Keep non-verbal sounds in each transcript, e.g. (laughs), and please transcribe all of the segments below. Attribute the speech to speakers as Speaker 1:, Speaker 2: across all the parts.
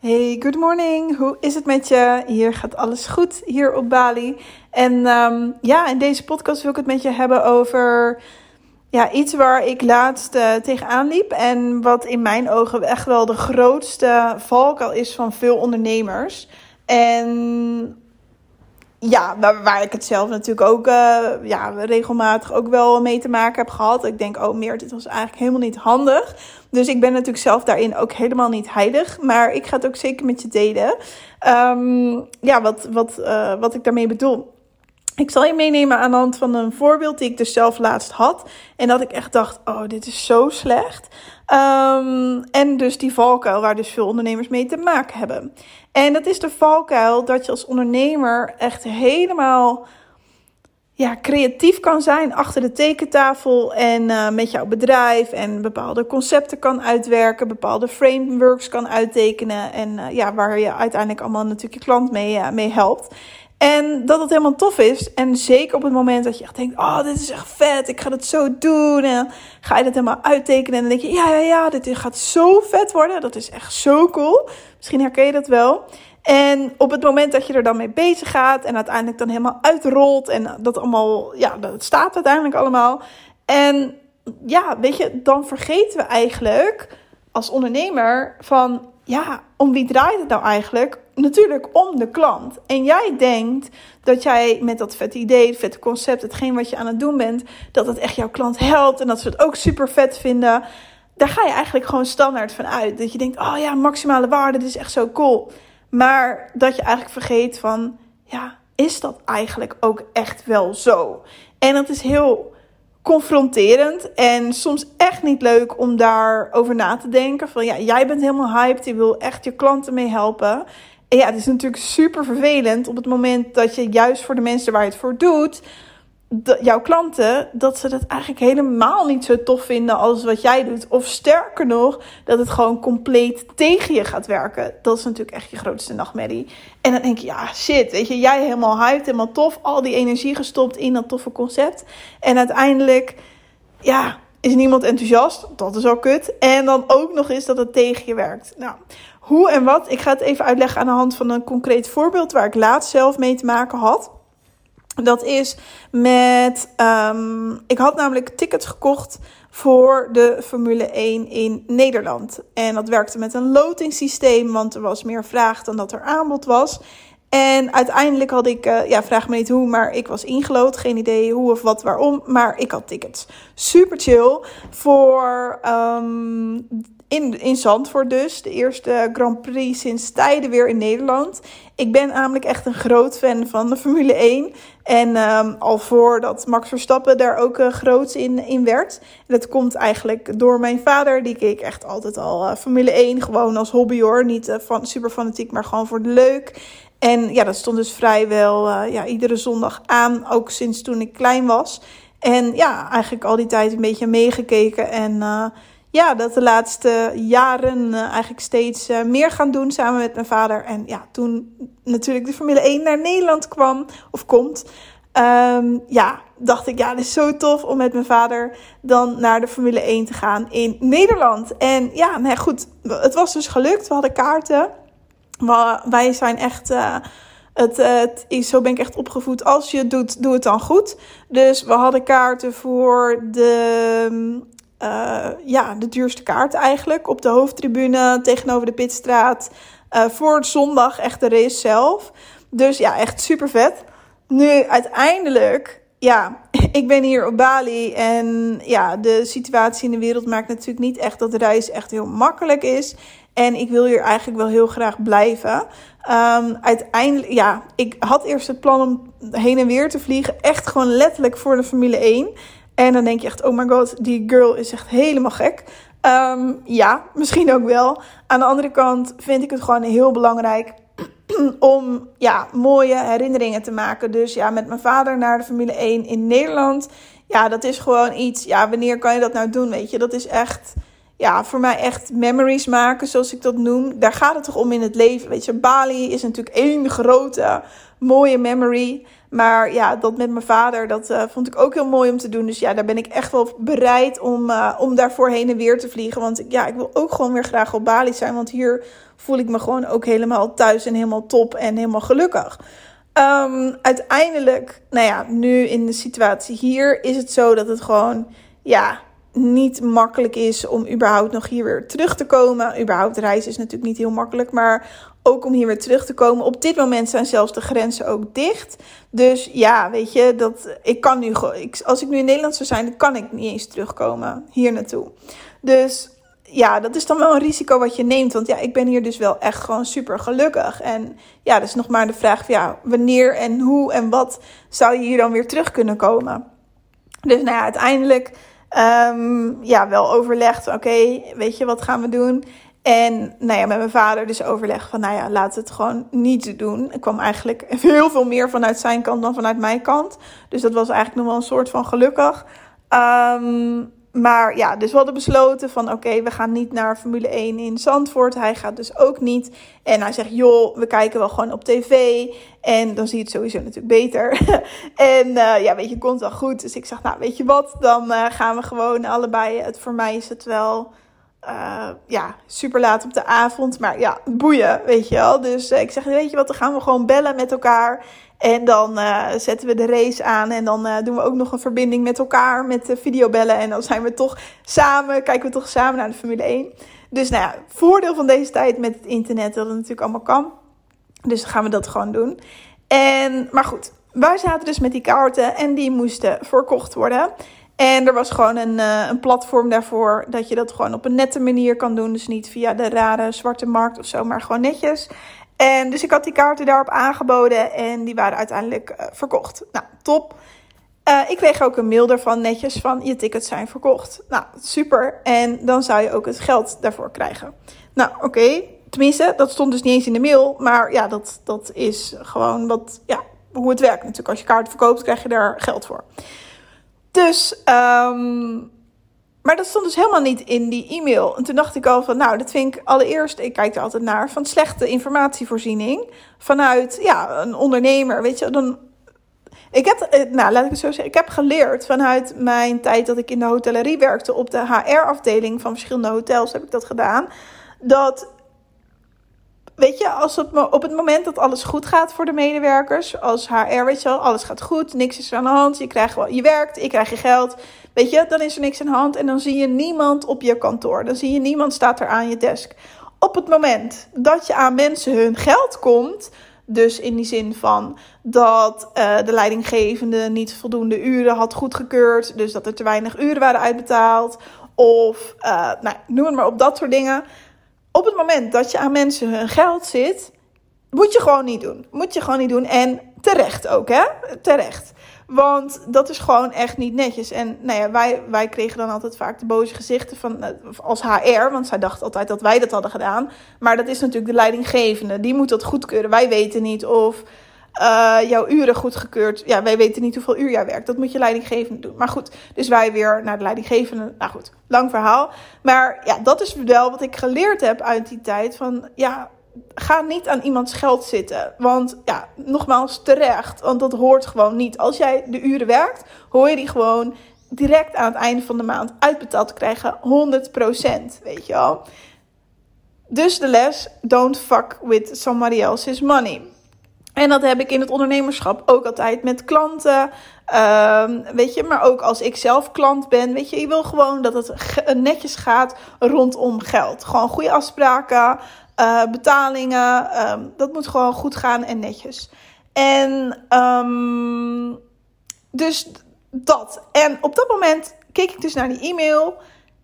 Speaker 1: Hey, good morning. Hoe is het met je? Hier gaat alles goed, hier op Bali. En um, ja, in deze podcast wil ik het met je hebben over ja, iets waar ik laatst uh, tegenaan liep. En wat in mijn ogen echt wel de grootste valkuil is van veel ondernemers. En ja, waar, ik het zelf natuurlijk ook uh, ja, regelmatig ook wel mee te maken heb gehad. Ik denk, oh meer, dit was eigenlijk helemaal niet handig. Dus ik ben natuurlijk zelf daarin ook helemaal niet heilig. Maar ik ga het ook zeker met je delen. Um, ja, wat, wat, uh, wat ik daarmee bedoel. Ik zal je meenemen aan de hand van een voorbeeld die ik dus zelf laatst had. En dat ik echt dacht, oh, dit is zo slecht. Um, en dus die valkuil waar dus veel ondernemers mee te maken hebben. En dat is de valkuil dat je als ondernemer echt helemaal ja, creatief kan zijn achter de tekentafel en uh, met jouw bedrijf en bepaalde concepten kan uitwerken, bepaalde frameworks kan uittekenen en uh, ja, waar je uiteindelijk allemaal natuurlijk je klant mee, uh, mee helpt. En dat het helemaal tof is. En zeker op het moment dat je echt denkt: Oh, dit is echt vet. Ik ga het zo doen. En ga je dat helemaal uittekenen. En dan denk je: Ja, ja, ja. Dit gaat zo vet worden. Dat is echt zo cool. Misschien herken je dat wel. En op het moment dat je er dan mee bezig gaat. En uiteindelijk dan helemaal uitrolt. En dat allemaal. Ja, dat staat uiteindelijk allemaal. En ja, weet je, dan vergeten we eigenlijk als ondernemer van ja, om wie draait het nou eigenlijk? Natuurlijk om de klant. En jij denkt dat jij met dat vette idee, het vette concept, hetgeen wat je aan het doen bent, dat het echt jouw klant helpt en dat ze het ook super vet vinden. Daar ga je eigenlijk gewoon standaard van uit. Dat je denkt, oh ja, maximale waarde, dit is echt zo cool. Maar dat je eigenlijk vergeet van, ja, is dat eigenlijk ook echt wel zo? En dat is heel confronterend en soms echt niet leuk om daarover na te denken. Van ja, jij bent helemaal hyped, je wil echt je klanten mee helpen. En ja, het is natuurlijk super vervelend op het moment dat je juist voor de mensen waar je het voor doet, jouw klanten, dat ze dat eigenlijk helemaal niet zo tof vinden als wat jij doet. Of sterker nog, dat het gewoon compleet tegen je gaat werken. Dat is natuurlijk echt je grootste nachtmerrie. En dan denk je, ja, shit, weet je, jij helemaal hyped, helemaal tof. Al die energie gestopt in dat toffe concept. En uiteindelijk, ja, is niemand enthousiast. Dat is al kut. En dan ook nog eens dat het tegen je werkt. Nou, hoe en wat? Ik ga het even uitleggen aan de hand van een concreet voorbeeld waar ik laatst zelf mee te maken had. Dat is met. Um, ik had namelijk tickets gekocht voor de Formule 1 in Nederland. En dat werkte met een lotingssysteem, want er was meer vraag dan dat er aanbod was. En uiteindelijk had ik, uh, ja, vraag me niet hoe, maar ik was ingelood. Geen idee hoe of wat, waarom, maar ik had tickets. Super chill voor um, in, in Zandvoort dus. De eerste Grand Prix sinds tijden weer in Nederland. Ik ben namelijk echt een groot fan van de Formule 1. En um, al voordat Max Verstappen daar ook uh, groot in, in werd. En dat komt eigenlijk door mijn vader. Die keek echt altijd al uh, Formule 1. Gewoon als hobby hoor. Niet van, super fanatiek, maar gewoon voor de leuk. En ja, dat stond dus vrijwel ja, iedere zondag aan. Ook sinds toen ik klein was. En ja, eigenlijk al die tijd een beetje meegekeken. En ja, dat de laatste jaren uh, eigenlijk steeds uh, meer gaan doen samen met mijn vader. En ja, toen natuurlijk de Formule 1 naar Nederland kwam of komt. Um, ja, dacht ik, ja, het is zo tof om met mijn vader dan naar de Formule 1 te gaan in Nederland. En ja, nou goed, het was dus gelukt. We hadden kaarten. Maar wij zijn echt. Uh, het, het is, zo ben ik echt opgevoed. Als je het doet, doe het dan goed. Dus we hadden kaarten voor de uh, ja, de duurste kaart eigenlijk. Op de hoofdtribune tegenover de Pitstraat. Uh, voor zondag echt de race zelf. Dus ja, echt super vet. Nu uiteindelijk, ja, (laughs) ik ben hier op Bali. En ja, de situatie in de wereld maakt natuurlijk niet echt dat de reis echt heel makkelijk is. En ik wil hier eigenlijk wel heel graag blijven. Um, uiteindelijk, ja, ik had eerst het plan om heen en weer te vliegen. Echt gewoon letterlijk voor de Formule 1. En dan denk je echt, oh my god, die girl is echt helemaal gek. Um, ja, misschien ook wel. Aan de andere kant vind ik het gewoon heel belangrijk (clears throat) om ja, mooie herinneringen te maken. Dus ja, met mijn vader naar de Formule 1 in Nederland. Ja, dat is gewoon iets. Ja, wanneer kan je dat nou doen? Weet je, dat is echt ja, voor mij echt memories maken, zoals ik dat noem. Daar gaat het toch om in het leven. Weet je, Bali is natuurlijk één grote mooie memory. Maar ja, dat met mijn vader, dat uh, vond ik ook heel mooi om te doen. Dus ja, daar ben ik echt wel bereid om, uh, om daarvoor heen en weer te vliegen. Want ja, ik wil ook gewoon weer graag op Bali zijn. Want hier voel ik me gewoon ook helemaal thuis en helemaal top en helemaal gelukkig. Um, uiteindelijk, nou ja, nu in de situatie hier is het zo dat het gewoon, ja, niet makkelijk is om überhaupt nog hier weer terug te komen. Überhaupt reizen is natuurlijk niet heel makkelijk, maar ook om hier weer terug te komen. Op dit moment zijn zelfs de grenzen ook dicht. Dus ja, weet je, dat, ik kan nu gewoon. Als ik nu in Nederland zou zijn, dan kan ik niet eens terugkomen hier naartoe. Dus ja, dat is dan wel een risico wat je neemt. Want ja, ik ben hier dus wel echt gewoon super gelukkig. En ja, dus nog maar de vraag: ja, wanneer en hoe en wat zou je hier dan weer terug kunnen komen? Dus nou ja, uiteindelijk um, ja, wel overlegd. Oké, weet je, wat gaan we doen? En nou ja, met mijn vader dus overleg van, nou ja, laat het gewoon niet doen. Ik kwam eigenlijk (laughs) heel veel meer vanuit zijn kant dan vanuit mijn kant. Dus dat was eigenlijk nog wel een soort van gelukkig. Um, maar ja, dus we hadden besloten van oké, we gaan niet naar Formule 1 in Zandvoort. Hij gaat dus ook niet. En hij zegt, joh, we kijken wel gewoon op tv. En dan zie je het sowieso natuurlijk beter. (laughs) en uh, ja, weet je, komt wel goed. Dus ik zeg, nou, weet je wat, dan uh, gaan we gewoon allebei. Het, voor mij is het wel uh, ja, super laat op de avond. Maar ja, boeien, weet je wel. Dus uh, ik zeg, weet je wat, dan gaan we gewoon bellen met elkaar. En dan uh, zetten we de race aan. En dan doen we ook nog een verbinding met elkaar met videobellen. En dan zijn we toch samen, kijken we toch samen naar de Formule 1. Dus nou ja, voordeel van deze tijd met het internet, dat het natuurlijk allemaal kan. Dus dan gaan we dat gewoon doen. En, maar goed, wij zaten dus met die kaarten en die moesten verkocht worden. En er was gewoon een, uh, een platform daarvoor dat je dat gewoon op een nette manier kan doen. Dus niet via de rare zwarte markt of zo, maar gewoon netjes. En dus ik had die kaarten daarop aangeboden en die waren uiteindelijk uh, verkocht. Nou, top. Uh, ik kreeg ook een mail ervan netjes van je tickets zijn verkocht. Nou, super. En dan zou je ook het geld daarvoor krijgen. Nou, oké. Tenminste, dat stond dus niet eens in de mail. Maar ja, dat, dat is gewoon wat, ja, hoe het werkt natuurlijk. Als je kaarten verkoopt, krijg je daar geld voor. Dus, um, maar dat stond dus helemaal niet in die e-mail. En toen dacht ik al van, nou, dat vind ik allereerst, ik kijk er altijd naar, van slechte informatievoorziening vanuit, ja, een ondernemer, weet je, dan... Ik heb, eh, nou, laat ik het zo zeggen, ik heb geleerd vanuit mijn tijd dat ik in de hotellerie werkte op de HR-afdeling van verschillende hotels, heb ik dat gedaan, dat weet je, als op het moment dat alles goed gaat voor de medewerkers, als HR, weet je alles gaat goed, niks is aan de hand, je, krijgt je werkt, ik krijg je geld, weet je, dan is er niks aan de hand en dan zie je niemand op je kantoor, dan zie je niemand staat er aan je desk. Op het moment dat je aan mensen hun geld komt, dus in die zin van dat uh, de leidinggevende niet voldoende uren had goedgekeurd, dus dat er te weinig uren waren uitbetaald, of uh, nou, noem het maar op dat soort dingen op het moment dat je aan mensen hun geld zit, moet je gewoon niet doen. Moet je gewoon niet doen. En terecht ook, hè? Terecht. Want dat is gewoon echt niet netjes. En nou ja, wij, wij kregen dan altijd vaak de boze gezichten van, eh, als HR. Want zij dacht altijd dat wij dat hadden gedaan. Maar dat is natuurlijk de leidinggevende. Die moet dat goedkeuren. Wij weten niet of uh, jouw uren goedgekeurd. Ja, wij weten niet hoeveel uur jij werkt. Dat moet je leidinggevende doen. Maar goed, dus wij weer naar de leidinggevende. Nou goed, lang verhaal. Maar ja, dat is wel wat ik geleerd heb uit die tijd. Van ja, ga niet aan iemands geld zitten. Want ja, nogmaals, terecht. Want dat hoort gewoon niet. Als jij de uren werkt, hoor je die gewoon direct aan het einde van de maand uitbetaald te krijgen. 100%, weet je wel. Dus de les, don't fuck with somebody else's money. En dat heb ik in het ondernemerschap ook altijd met klanten. Um, weet je, maar ook als ik zelf klant ben. Weet je, je wil gewoon dat het netjes gaat rondom geld. Gewoon goede afspraken, uh, betalingen. Um, dat moet gewoon goed gaan en netjes. En um, dus dat. En op dat moment keek ik dus naar die e-mail.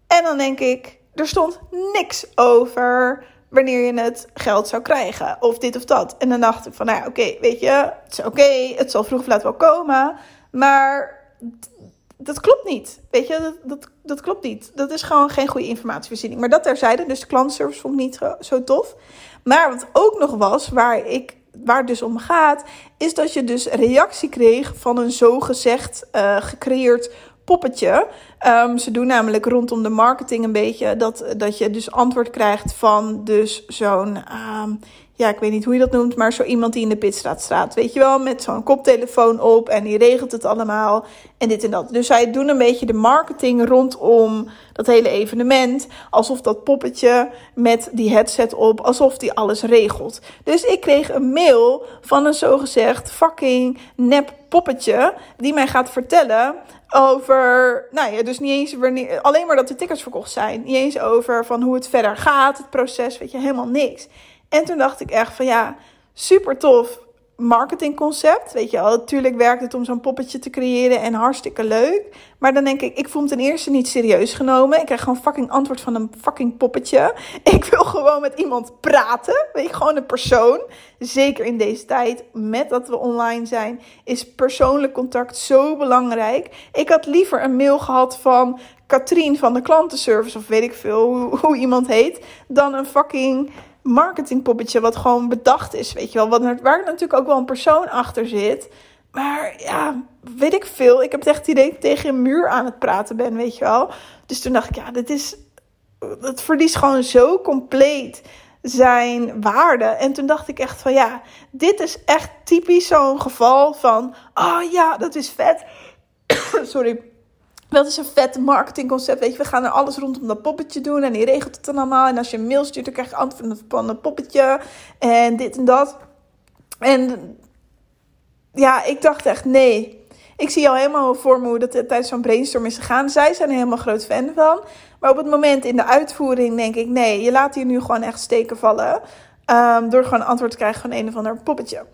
Speaker 1: En dan denk ik, er stond niks over wanneer je het geld zou krijgen. Of dit of dat. En dan dacht ik van, nou ja, oké, weet je, het is oké, het zal vroeg of laat wel komen. Maar dat klopt niet. Weet je, dat, dat, dat klopt niet. Dat is gewoon geen goede informatievoorziening. Maar dat terzijde, dus de klantenservice vond ik niet zo tof. Maar wat ook nog was, waar, ik, waar het dus om gaat, is dat je dus reactie kreeg van een zogezegd uh, gecreëerd poppetje. Ehm, ze doen namelijk rondom de marketing een beetje dat, dat je dus antwoord krijgt van dus zo'n, ehm, ja, ik weet niet hoe je dat noemt, maar zo iemand die in de pitstraat staat. Weet je wel, met zo'n koptelefoon op en die regelt het allemaal en dit en dat. Dus zij doen een beetje de marketing rondom dat hele evenement. Alsof dat poppetje met die headset op, alsof die alles regelt. Dus ik kreeg een mail van een zogezegd fucking nep poppetje die mij gaat vertellen over, nou ja, dus niet eens wanneer, alleen maar dat de tickets verkocht zijn. Niet eens over van hoe het verder gaat, het proces, weet je, helemaal niks. En toen dacht ik echt van ja, super tof marketingconcept. Weet je wel, natuurlijk werkt het om zo'n poppetje te creëren en hartstikke leuk. Maar dan denk ik, ik voel me ten eerste niet serieus genomen. Ik krijg gewoon fucking antwoord van een fucking poppetje. (laughs) Ik wil gewoon met iemand praten. Weet je, gewoon een persoon. Zeker in deze tijd, met dat we online zijn, is persoonlijk contact zo belangrijk. Ik had liever een mail gehad van Katrien van de klantenservice, of weet ik veel hoe, hoe iemand heet, dan een fucking marketingpoppetje wat gewoon bedacht is, weet je wel. Wat, waar natuurlijk ook wel een persoon achter zit. Maar ja, weet ik veel. Ik heb het echt idee dat ik tegen een muur aan het praten ben, weet je wel. Dus toen dacht ik, ja, dit is... Het verliest gewoon zo compleet zijn waarde. En toen dacht ik echt van, ja, dit is echt typisch zo'n geval van... Oh ja, dat is vet. (coughs) Sorry dat is een vet marketingconcept. Weet je, we gaan er alles rondom dat poppetje doen. En die regelt het dan allemaal. En als je een mail stuurt, dan krijg je antwoord van een poppetje. En dit en dat. En ja, ik dacht echt, nee. Ik zie al helemaal voor me hoe dat tijdens zo'n brainstorm is gegaan. Zij zijn er helemaal groot fan van. Maar op het moment in de uitvoering denk ik, nee, je laat hier nu gewoon echt steken vallen. Um, door gewoon antwoord te krijgen van een of ander poppetje.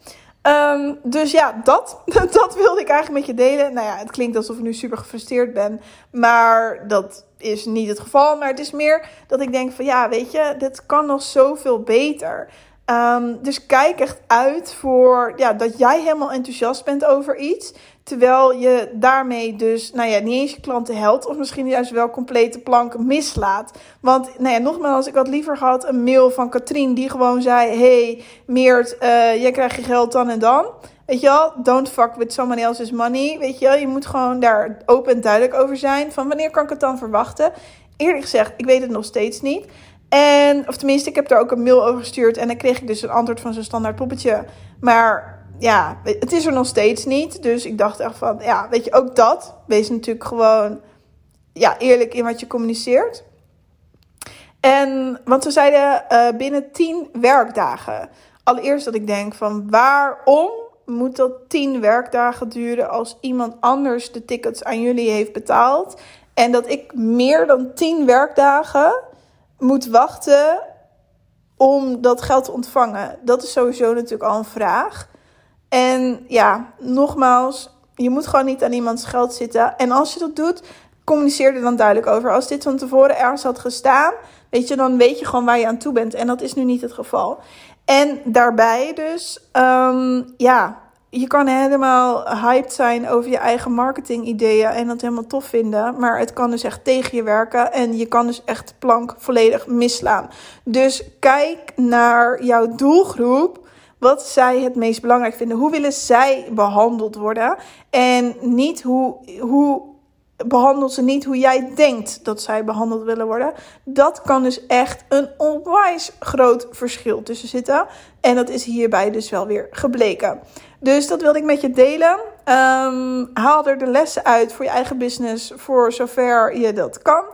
Speaker 1: Ehm, dus ja, dat, (laughs) dat wilde ik eigenlijk met je delen. Nou ja, het klinkt alsof ik nu super gefrustreerd ben. Maar dat is niet het geval. Maar het is meer dat ik denk van ja, weet je, dit kan nog zoveel beter. Ehm, dus kijk echt uit voor ja, dat jij helemaal enthousiast bent over iets. Terwijl je daarmee dus, nou ja, niet eens je klanten helpt. Of misschien juist wel complete plank mislaat. Want, nou ja, nogmaals, ik had liever gehad een mail van Katrien die gewoon zei: Hey, Meert, uh, jij krijgt je geld dan en dan. Weet je wel, don't fuck with someone else's money. Weet je wel, je moet gewoon daar open en duidelijk over zijn. Van wanneer kan ik het dan verwachten? Eerlijk gezegd, ik weet het nog steeds niet. En, of tenminste, ik heb daar ook een mail over gestuurd. En dan kreeg ik dus een antwoord van zo'n standaard poppetje. Maar ja, het is er nog steeds niet. Dus ik dacht echt van, ja, weet je, ook dat. Wees natuurlijk gewoon ja, eerlijk in wat je communiceert. En, want we zeiden uh, binnen 10 werkdagen. Allereerst dat ik denk van, waarom moet dat 10 werkdagen duren als iemand anders de tickets aan jullie heeft betaald? En dat ik meer dan 10 werkdagen moet wachten om dat geld te ontvangen. Dat is sowieso natuurlijk al een vraag. En ja, nogmaals, je moet gewoon niet aan iemands geld zitten. En als je dat doet, communiceer er dan duidelijk over. Als dit van tevoren ergens had gestaan, weet je, dan weet je gewoon waar je aan toe bent. En dat is nu niet het geval. En daarbij dus, um, ja, je kan helemaal hyped zijn over je eigen marketingideeën en dat helemaal tof vinden. Maar het kan dus echt tegen je werken en je kan dus echt plank volledig misslaan. Dus kijk naar jouw doelgroep wat zij het meest belangrijk vinden. Hoe willen zij behandeld worden? En niet hoe, hoe behandelt ze niet hoe jij denkt dat zij behandeld willen worden. Dat kan dus echt een onwijs groot verschil tussen zitten. En dat is hierbij dus wel weer gebleken. Dus dat wilde ik met je delen. Um, haal er de lessen uit voor je eigen business voor zover je dat kan.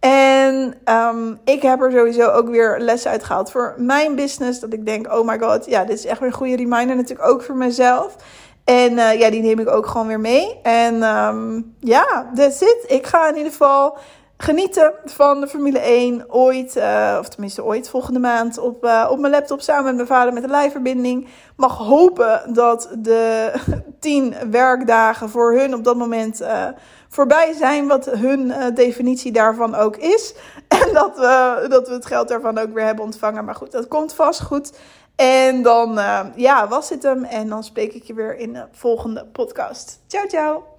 Speaker 1: En um, ik heb er sowieso ook weer lessen uitgehaald voor mijn business. Dat ik denk, oh my god, ja, dit is echt weer een goede reminder. Natuurlijk ook voor mezelf. En uh, ja, die neem ik ook gewoon weer mee. En um, ja, that's it. Ik ga in ieder geval genieten van de Formule 1 ooit, uh, of tenminste ooit, volgende maand op, uh, op mijn laptop samen met mijn vader met een live-verbinding. Mag hopen dat de (laughs) tien werkdagen voor hun op dat moment uh, voorbij zijn, wat hun definitie daarvan ook is. (laughs) En dat we, dat we het geld daarvan ook weer hebben ontvangen. Maar goed, dat komt vast goed. En dan, ja, was het hem. En dan spreek ik je weer in de volgende podcast. Ciao, ciao.